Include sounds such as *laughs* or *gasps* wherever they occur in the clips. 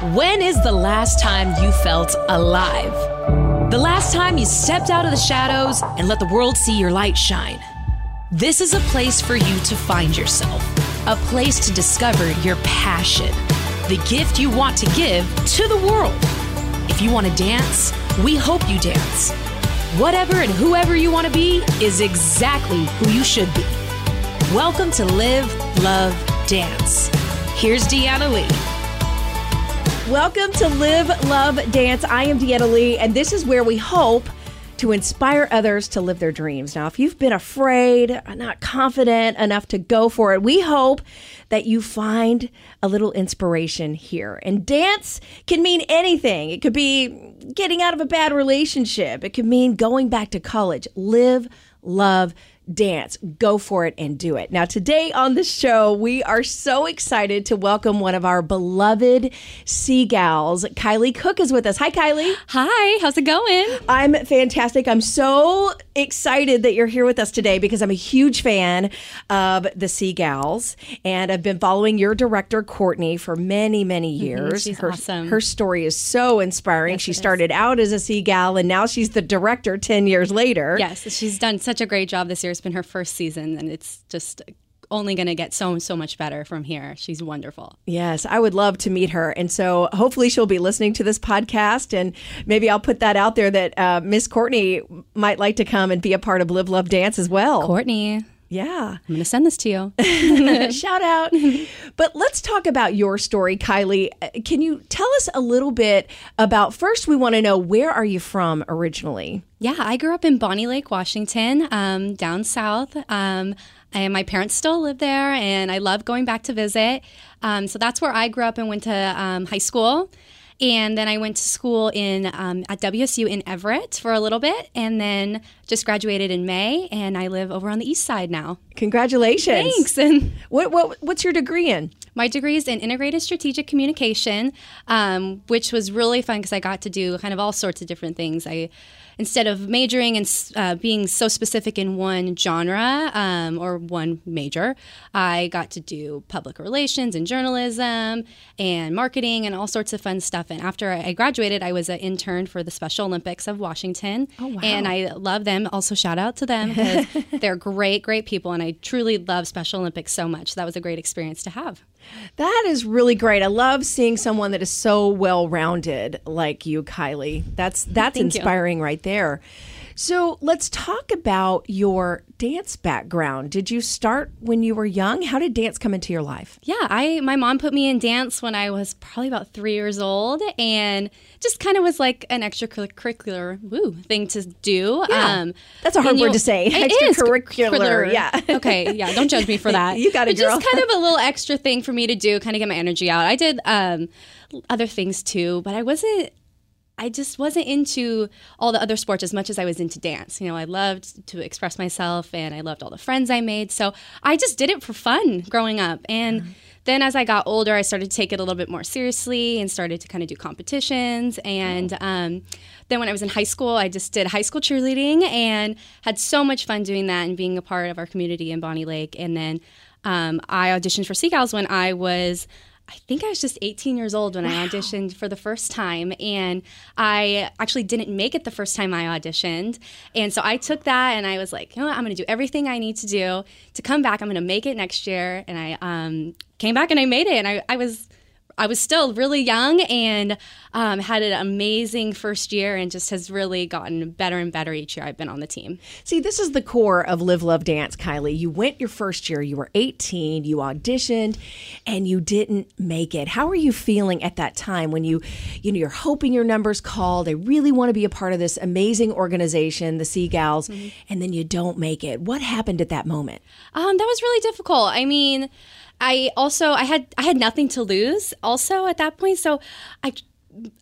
When is the last time you felt alive? The last time you stepped out of the shadows and let the world see your light shine? This is a place for you to find yourself, a place to discover your passion, the gift you want to give to the world. If you want to dance, we hope you dance. Whatever and whoever you want to be is exactly who you should be. Welcome to Live, Love, Dance. Here's Deanna Lee. Welcome to Live, Love, Dance. I am Deanna Lee, and this is where we hope to inspire others to live their dreams. Now, if you've been afraid, not confident enough to go for it, we hope that you find a little inspiration here. And dance can mean anything. It could be getting out of a bad relationship, it could mean going back to college. Live, love, dance. Go for it and do it. Now, today on the show, we are so excited to welcome one of our beloved Sea Gals. Kylie Cook is with us. Hi, Kylie. Hi, how's it going? I'm fantastic. I'm so excited that you're here with us today because I'm a huge fan of the Sea Gals and I've been following your director, Courtney, for many, many mm-hmm, years. she's her, awesome. Her story is so inspiring. Yes, she it is. started out as a Sea Gal and now she's the director 10 years later. Yes, she's done such a great job this year. It's been her first season, and it's just only going to get so so much better from here. She's wonderful. Yes, I would love to meet her. And so hopefully she'll be listening to this podcast. And maybe I'll put that out there that uh, Miss Courtney might like to come and be a part of Live, Love, Dance as well. Courtney, yeah. I'm going to send this to you. *laughs* Shout out. but let's talk about your story, Kylie. Uh, Can you tell us a little bit about first, we want to know where are you from originally? yeah, I grew up in Bonney Lake, Washington, um, down south. Um, and my parents still live there, and I love going back to visit. Um, so that's where I grew up and went to um, high school. And then I went to school in um, at WSU in Everett for a little bit, and then just graduated in May. And I live over on the east side now. Congratulations. Thanks. *laughs* And What, what, what's your degree in? my degree is in integrated strategic communication, um, which was really fun because I got to do kind of all sorts of different things. I instead of majoring and uh, being so specific in one genre um, or one major, I got to do public relations and journalism and marketing and all sorts of fun stuff. And after I graduated, I was an intern for the Special Olympics of Washington. Oh, wow. And I love them. Also, shout out to them because *laughs* they're great, great people. And I truly love Special Olympics so much. That was a great experience to have. That is really great. I love seeing someone that is so well rounded like you, Kylie. That's that's Thank you. inspiring right there. So let's talk about your dance background. Did you start when you were young? How did dance come into your life? Yeah, I my mom put me in dance when I was probably about three years old, and just kind of was like an extracurricular woo thing to do. Um, That's a hard word you- to say. *laughs* It is Extracurricular, curricular. yeah. *laughs* okay. Yeah. Don't judge me for that. *laughs* You got it, But Just kind of a little extra thing for me to do, kind of get my energy out. I did um, other things too, but I wasn't. I just wasn't into all the other sports as much as I was into dance. You know, I loved to express myself and I loved all the friends I made. So I just did it for fun growing up. And then as I got older, I started to take it a little bit more seriously and started to kind of do competitions. And um, then when I was in high school, I just did high school cheerleading and had so much fun doing that and being a part of our community in Bonney Lake. And then um, I auditioned for Sea Gals when I was I think I was just 18 years old when I auditioned for the first time. And I actually didn't make it the first time I auditioned. And so I took that and I was like, you know what? I'm going to do everything I need to do to come back. I'm going to make it next year. And I um, came back and I made it. And I, I was. I was still really young and um, had an amazing first year and just has really gotten better and better each year I've been on the team. See, this is the core of Live, Love, Dance, Kylie. You went your first year, you were 18, you auditioned, and you didn't make it. How are you feeling at that time when you, you know, you're hoping your numbers called? I really want to be a part of this amazing organization, the Sea Gals, and then you don't make it. What happened at that moment? Um, that was really difficult. I mean, I also I had I had nothing to lose also at that point. So I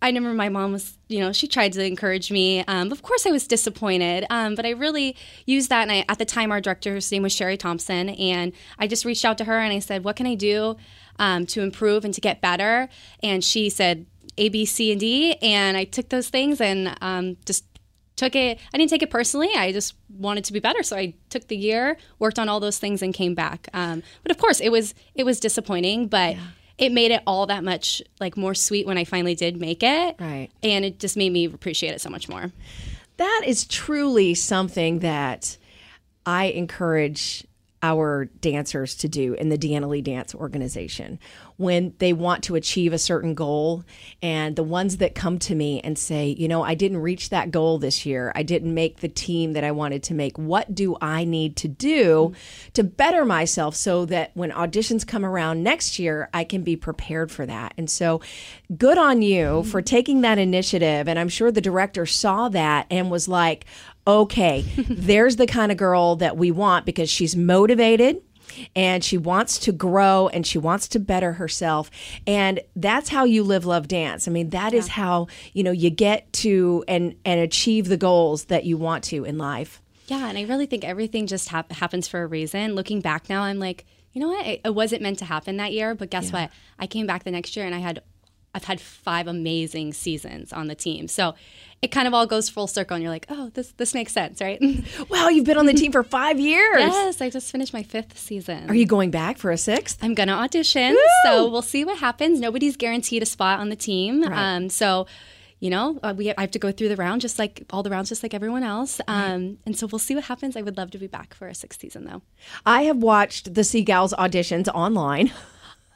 I remember my mom was, you know, she tried to encourage me. Um, of course, I was disappointed, um, but I really used that. And I, at the time, our director's name was Sherry Thompson, and I just reached out to her and I said, "What can I do um, to improve and to get better?" And she said, "A, B, C, and D." And I took those things and um, just took it. I didn't take it personally. I just wanted to be better, so I took the year, worked on all those things, and came back. Um, but of course, it was it was disappointing, but. Yeah it made it all that much like more sweet when I finally did make it. Right. And it just made me appreciate it so much more. That is truly something that I encourage our dancers to do in the Deanna Lee Dance Organization when they want to achieve a certain goal. And the ones that come to me and say, you know, I didn't reach that goal this year, I didn't make the team that I wanted to make. What do I need to do to better myself so that when auditions come around next year, I can be prepared for that? And so, good on you for taking that initiative. And I'm sure the director saw that and was like, okay, *laughs* there's the kind of girl that we want because she's motivated and she wants to grow and she wants to better herself. And that's how you live love dance. I mean that yeah. is how you know you get to and and achieve the goals that you want to in life. Yeah and i really think everything just hap- happens for a reason. Looking back now i'm like you know what? It, it wasn't meant to happen that year but guess yeah. what? I came back the next year and i had I've had five amazing seasons on the team. So it kind of all goes full circle and you're like, oh, this this makes sense, right? *laughs* wow, you've been on the team for five years. Yes, I just finished my fifth season. Are you going back for a sixth? I'm gonna audition. Woo! So we'll see what happens. Nobody's guaranteed a spot on the team. Right. Um, so you know, uh, we I have to go through the round just like all the rounds, just like everyone else. Um, and so we'll see what happens. I would love to be back for a sixth season, though. I have watched the Sea Gals auditions online. *laughs*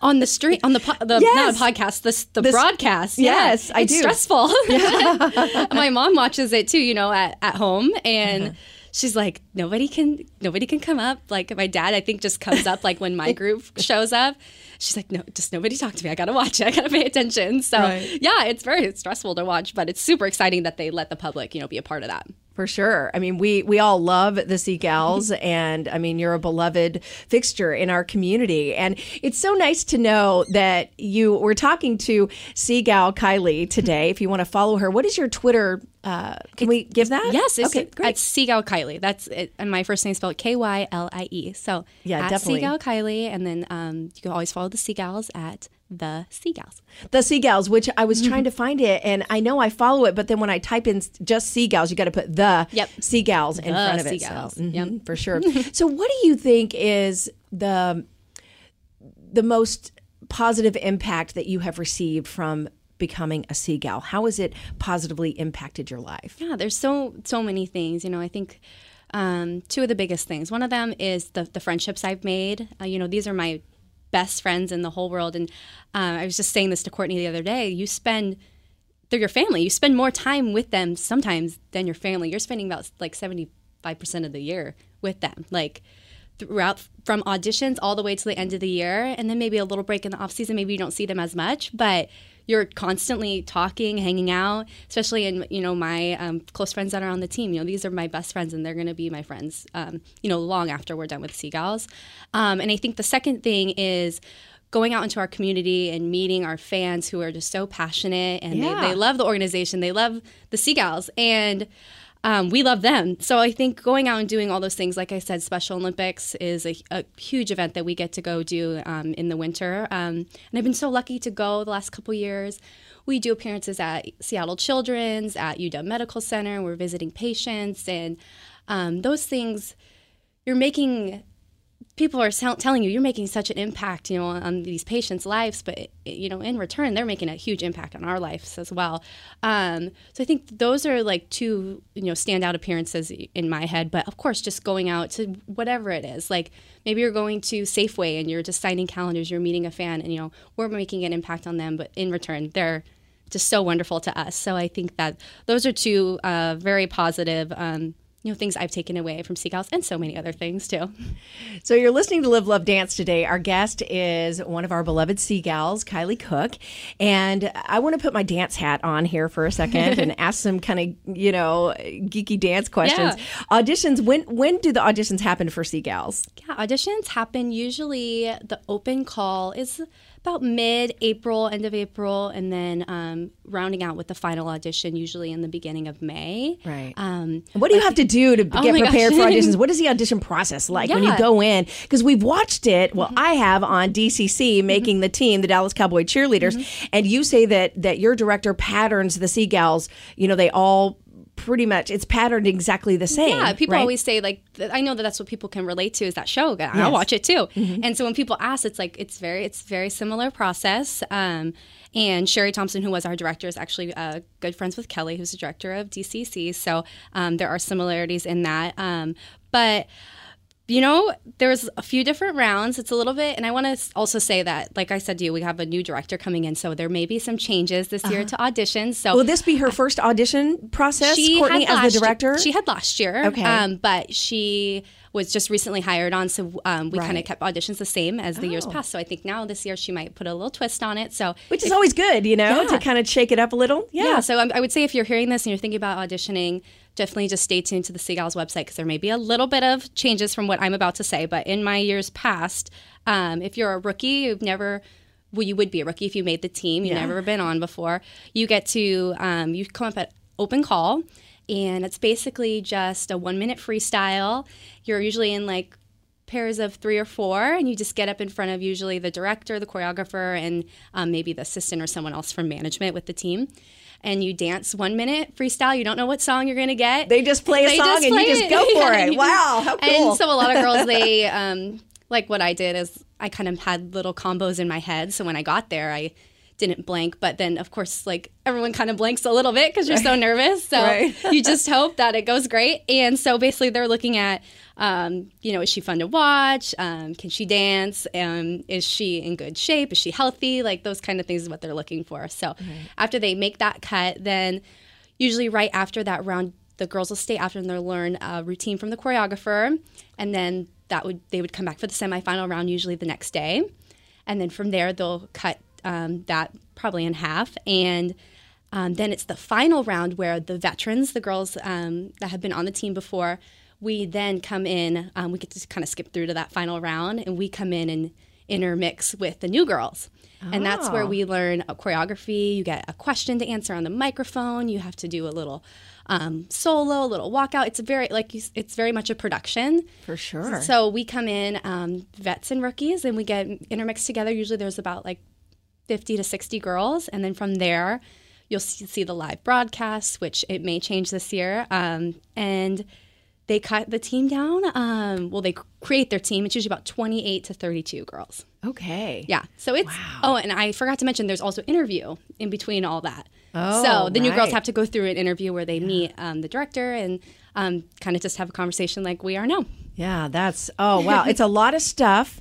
on the street on the po- the yes. not a podcast the, the broadcast yes yeah. i it's do stressful *laughs* yeah. *laughs* my mom watches it too you know at, at home and uh-huh. she's like nobody can nobody can come up like my dad i think just comes up like when my *laughs* group shows up she's like no just nobody talk to me i gotta watch it i gotta pay attention so right. yeah it's very stressful to watch but it's super exciting that they let the public you know be a part of that for sure. I mean, we we all love the Sea Gals, *laughs* and I mean, you're a beloved fixture in our community, and it's so nice to know that you. We're talking to Sea Gal Kylie today. If you want to follow her, what is your Twitter? Uh, can we give that? Yes, it's, okay, great. It's Sea Gal Kylie. That's it, and my first name is spelled K Y L I E. So yeah, definitely Sea Gal Kylie, and then um, you can always follow the Sea Gals at the Sea Gals. The Sea Gals, which I was trying to find it, and I know I follow it, but then when I type in just Sea Gals, you got to put the yep. Sea Gals in the front of it. So, mm-hmm, yep. for sure. *laughs* so, what do you think is the the most positive impact that you have received from becoming a Sea Gal? How has it positively impacted your life? Yeah, there's so so many things. You know, I think um, two of the biggest things. One of them is the the friendships I've made. Uh, you know, these are my best friends in the whole world. And um, I was just saying this to Courtney the other day. You spend they're your family. You spend more time with them sometimes than your family. You're spending about like 75% of the year with them. Like throughout from auditions all the way to the end of the year and then maybe a little break in the off season maybe you don't see them as much but you're constantly talking hanging out especially in you know my um, close friends that are on the team you know these are my best friends and they're going to be my friends um, you know long after we're done with Sea Gals. Um, and i think the second thing is going out into our community and meeting our fans who are just so passionate and yeah. they, they love the organization they love the Sea Gals and um, we love them. So I think going out and doing all those things, like I said, Special Olympics is a, a huge event that we get to go do um, in the winter. Um, and I've been so lucky to go the last couple years. We do appearances at Seattle Children's, at UW Medical Center. We're visiting patients, and um, those things. You're making people are telling you you're making such an impact, you know, on these patients' lives, but you know, in return, they're making a huge impact on our lives as well. Um, so I think those are like two, you know, standout appearances in my head. But of course, just going out to whatever it is, like maybe you're going to Safeway and you're just signing calendars, you're meeting a fan, and you know, we're making an impact on them, but in return, they're just so wonderful to us. So I think that those are two uh, very positive. Um, you know things I've taken away from Sea Gals and so many other things too. So you're listening to Live Love Dance today. Our guest is one of our beloved Sea Gals, Kylie Cook, and I want to put my dance hat on here for a second and *laughs* ask some kind of you know geeky dance questions. Yeah. Auditions. When when do the auditions happen for Sea Gals? Yeah, auditions happen usually. The open call is about mid-April, end of April, and then um, rounding out with the final audition usually in the beginning of May. Right. Um, What do you have to do to get my prepared for *laughs* auditions? What is the audition process like when you go in? Because we've watched it. Mm-hmm. Well, I have on DCC making the team, the Dallas Cowboy cheerleaders, Mm-hmm. and you say that that your director patterns the Sea Gals. You know, they all pretty much it's patterned exactly the same. Yeah, people right? always say like I know that that's what people can relate to is that show. I'll watch it too. And so when people ask, it's like it's very it's very similar process. Um, and Sherry Thompson, who was our director, is actually uh, good friends with Kelly, who's the director of DCC. So um, there are similarities in that. Um, but you know, there's a few different rounds. It's a little bit, and I want to also say that, like I said to you, we have a new director coming in, so there may be some changes this year to auditions. So Will this be her first audition process, Courtney, as the director? Year, she had last year. Okay. Um, but she was just recently hired on, so um, we kind of kept auditions the same as the years Oh. past. So I think now this year she might put a little twist on it. So Which is always good, you know, to kind of shake it up a little. Yeah. yeah, so um, I would say if you're hearing this and you're thinking about auditioning, definitely just stay tuned to the Sea Gals website because there may be a little bit of changes from what I'm about to say. But in my years past, um, if you're a rookie, you've never well, you would be a rookie if you made the team. You've Yeah. never been on before. You get to um, you come up at open call, and it's basically just a one minute freestyle. You're usually in like pairs of three or four, and you just get up in front of usually the director, the choreographer, and um, maybe the assistant or someone else from management with the team. And you dance one minute freestyle. You don't know what song you're going to get. They just play a song and you just it. go for *laughs* Yeah, it. Wow, how cool. And so a lot of *laughs* girls, they um, like what I did is I kind of had little combos in my head. So when I got there, I didn't blank. But then, of course, like everyone kind of blanks a little bit because you're so *laughs* nervous. So Right. you just hope that it goes great. And so basically, they're looking at, um, you know, is she fun to watch? Um, can she dance? Um, is she in good shape? Is she healthy? Like those kind of things is what they're looking for. So after they make that cut, then usually right after that round, the girls will stay after and they'll learn a routine from the choreographer, and then that would they would come back for the semifinal round usually the next day, and then from there they'll cut um, that probably in half and. Um, then it's the final round where the veterans, the girls um, that have been on the team before, we then come in. Um, we get to kind of skip through to that final round, and we come in and intermix with the new girls. And that's where Oh. we learn a choreography. You get a question to answer on the microphone. You have to do a little um, solo, a little walkout. It's very like you, it's very much a production. For sure. So we come in um, vets and rookies, and we get intermixed together. Usually, there's about like 50 to 60 girls. And then from there, you'll see, the live broadcasts, which it may change this year. Um, and they cut the team down. Um, well, they create their team. It's usually about 28 to 32 girls. okay. Yeah. So it's, oh, and I forgot to mention there's also interview in between all that. Oh, so the new girls have to go through an interview where they meet um, the director and um, kind of just have a conversation like we are now. Yeah, that's oh wow, it's a lot of stuff.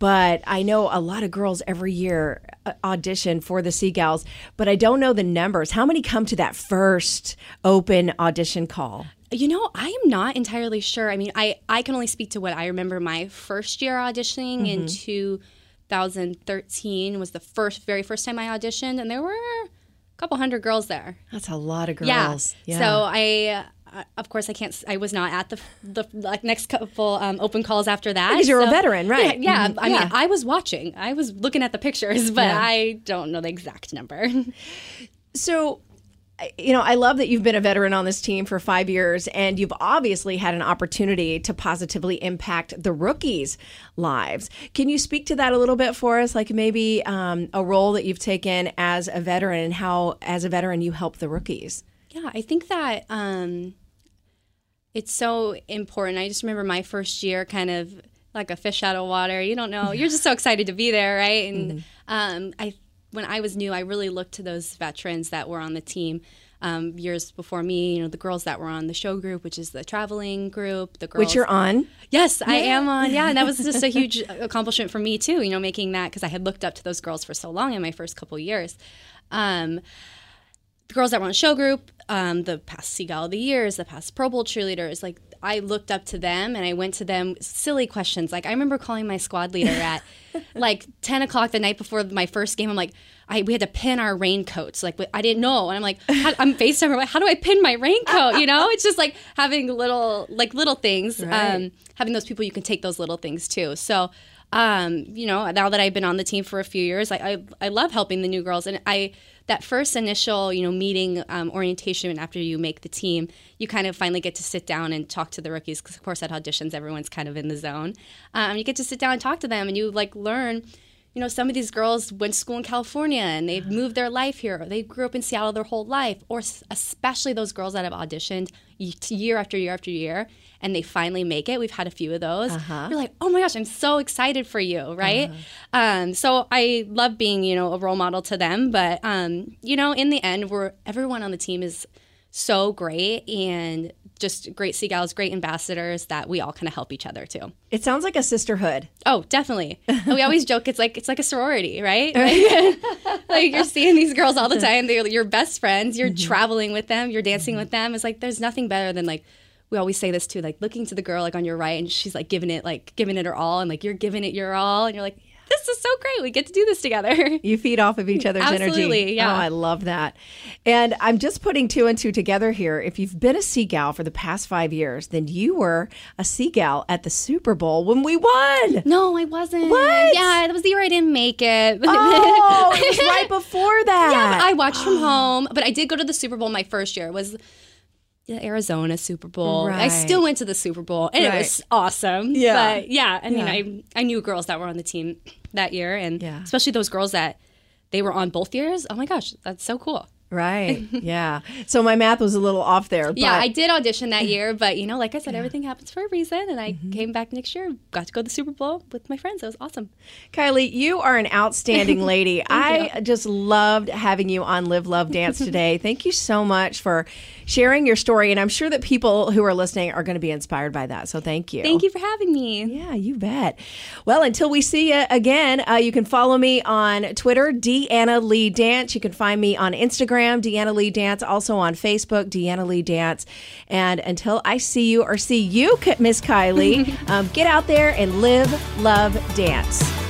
But I know a lot of girls every year uh, audition for the Sea Gals, but I don't know the numbers. How many come to that first open audition call? You know, I am not entirely sure. I mean, I, I can only speak to what I remember my first year auditioning in 2013 was the first, very first time I auditioned, and there were a couple hundred girls there. That's a lot of girls. Yeah. girls. So I, uh, of course, I can't. I was not at the the like next couple um, open calls after that Because you're a veteran, right. Yeah. yeah. Mhm. I Yeah. mean, I was watching. I was looking at the pictures, but Yeah. I don't know the exact number. *laughs* So, you know, I love that you've been a veteran on this team for five years, and you've obviously had an opportunity to positively impact the rookies' lives. Can you speak to that a little bit for us? Like maybe um, a role that you've taken as a veteran and how, as a veteran, you help the rookies. Yeah, I think that um, it's so important. I just remember my first year kind of like a fish out of water. You don't know. You're just so excited to be there, right? And um, I, when I was new, I really looked to those veterans that were on the team. Um, years before me, you know, the girls that were on the show group, which is the traveling group, the girls Which you're on. Yes, I am on. Yeah, and that was *laughs* just a huge accomplishment for me too. You know, making that because I had looked up to those girls for so long in my first couple years. Um, the girls that were on show group, um, the past Sea Gal of the Years, the past Pro Bowl cheerleaders, like I looked up to them and I went to them silly questions. Like I remember calling my squad leader *laughs* at like 10 o'clock the night before my first game. I'm like, I, we had to pin our raincoats. Like I didn't know. And I'm like, how, *laughs* I'm FaceTime. Like, how do I pin my raincoat? You know, it's just like having little, like little things, Right. um, having those people you can take those little things too. So, um, you know, now that I've been on the team for a few years, I, I, I love helping the new girls. And I, that first initial, you know, meeting um, orientation after you make the team, you kind of finally get to sit down and talk to the rookies. Because of course, at auditions, everyone's kind of in the zone. Um, you get to sit down and talk to them, and you like learn. You know, some of these girls went to school in California and they've moved their life here. They grew up in Seattle their whole life, or especially those girls that have auditioned year after year after year, and they finally make it. We've had a few of those. You're like, oh my gosh, I'm so excited for you, right? Um, so I love being, you know, a role model to them. But um, you know, in the end, we're everyone on the team is so great and just great Sea Gals, great ambassadors that we all kind of help each other too. It sounds like a sisterhood. Oh, definitely. And we always joke it's like it's like a sorority, right? *laughs* Like, *laughs* like you're seeing these girls all the time. They're your best friends. You're mm-hmm. traveling with them. You're dancing mm-hmm. with them. It's like there's nothing better than like we always say this too, like looking to the girl like on your right and she's like giving it like giving it her all and like you're giving it your all and you're like this is so great. We get to do this together. *laughs* You feed off of each other's energy. Absolutely, yeah. Oh, I love that. And I'm just putting two and two together here. If you've been a Sea Gal for the past five years, then you were a Sea Gal at the Super Bowl when we won. No, I wasn't. What? Yeah, that was the year I didn't make it. Oh, it was right *laughs* before that. Yeah, I watched from *gasps* home, but I did go to the Super Bowl my first year. It was the Arizona Super Bowl. I still went to the Super Bowl, and it was awesome. Yeah. but yeah, I mean, Yeah. I I knew girls that were on the team that year, and Yeah. especially those girls that they were on both years. Oh my gosh, that's so cool. Right. *laughs* Yeah. So my math was a little off there. But Yeah, I did audition that year, but you know, like I said, everything happens for a reason, and I Mm-hmm. came back next year, got to go to the Super Bowl with my friends. It was awesome. Kylie, you are an outstanding *laughs* lady. I just loved having you on Live, Love, Dance *laughs* today. Thank you so much for sharing your story. And I'm sure that people who are listening are going to be inspired by that. So thank you. Thank you for having me. Yeah, you bet. Well, until we see you again, uh, you can follow me on Twitter, Deanna Lee Dance. You can find me on Instagram, Deanna Lee Dance, also on Facebook, Deanna Lee Dance. And until I see you or see you, Miss Kylie, *laughs* um, get out there and live, love, dance.